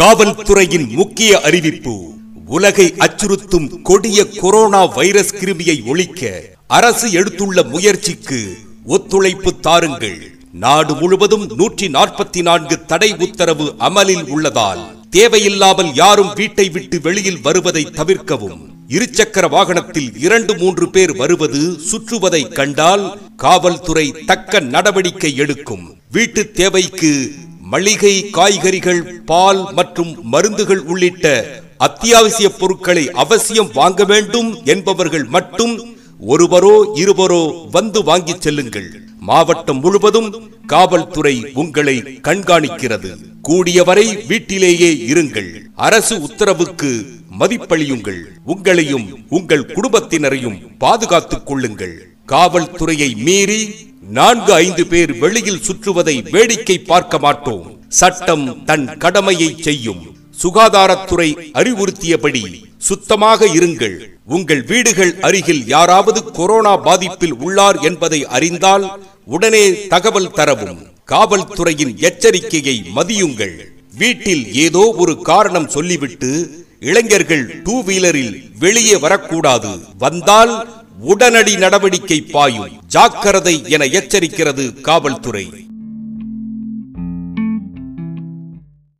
காவல்துறையின் முக்கிய அறிவிப்பு உலகை அச்சுறுத்தும் கொடிய கொரோனா வைரஸ் கிருமியை ஒழிக்க அரசு எடுத்துள்ள முயற்சிக்கு ஒத்துழைப்பு தாருங்கள். நாடு முழுவதும் நூற்றி நாற்பத்தி நான்கு தடை உத்தரவு அமலில் உள்ளதால் தேவையில்லாமல் யாரும் வீட்டை விட்டு வெளியில் வருவதை தவிர்க்கவும். இருசக்கர வாகனத்தில் இரண்டு மூன்று பேர் வருவது சுற்றுவதை கண்டால் காவல்துறை தக்க நடவடிக்கை எடுக்கும். வீட்டு தேவைக்கு மளிகை காய்கறிகள் பால் மற்றும் மருந்துகள் உள்ளிட்ட அத்தியாவசிய பொருட்களை அவசியம் வாங்க வேண்டும் என்பவர்கள் மட்டும் ஒருவரோ இருவரோ வந்து வாங்கி செல்லுங்கள். மாவட்டம் முழுவதும் காவல்துறை உங்களை கண்காணிக்கிறது. கூடியவரை வீட்டிலேயே இருங்கள். அரசு உத்தரவுக்கு மதிப்பளியுங்கள். உங்களையும் உங்கள் குடும்பத்தினரையும் பாதுகாத்துக் கொள்ளுங்கள். காவல்துறையை மீறி நான்கு ஐந்து பேர் வெளியில் சுற்றுவதை வேடிக்கை பார்க்க மாட்டோம். சட்டம் தன் கடமையை செய்யும். சுகாதாரத்துறை அறிவுறுத்தியபடி சுத்தமாக இருங்கள். உங்கள் வீடுகள் அருகில் யாராவது கொரோனா பாதிப்பில் உள்ளார் என்பதை அறிந்தால் உடனே தகவல் தரவும். காவல்துறையின் எச்சரிக்கையை மதியுங்கள். வீட்டில் ஏதோ ஒரு காரணம் சொல்லிவிட்டு இளைஞர்கள் டூ வீலரில் வெளியே வரக்கூடாது. வந்தால் உடனடி நடவடிக்கை பாயும். ஜாக்கிரதை என எச்சரிக்கிறது காவல்துறை.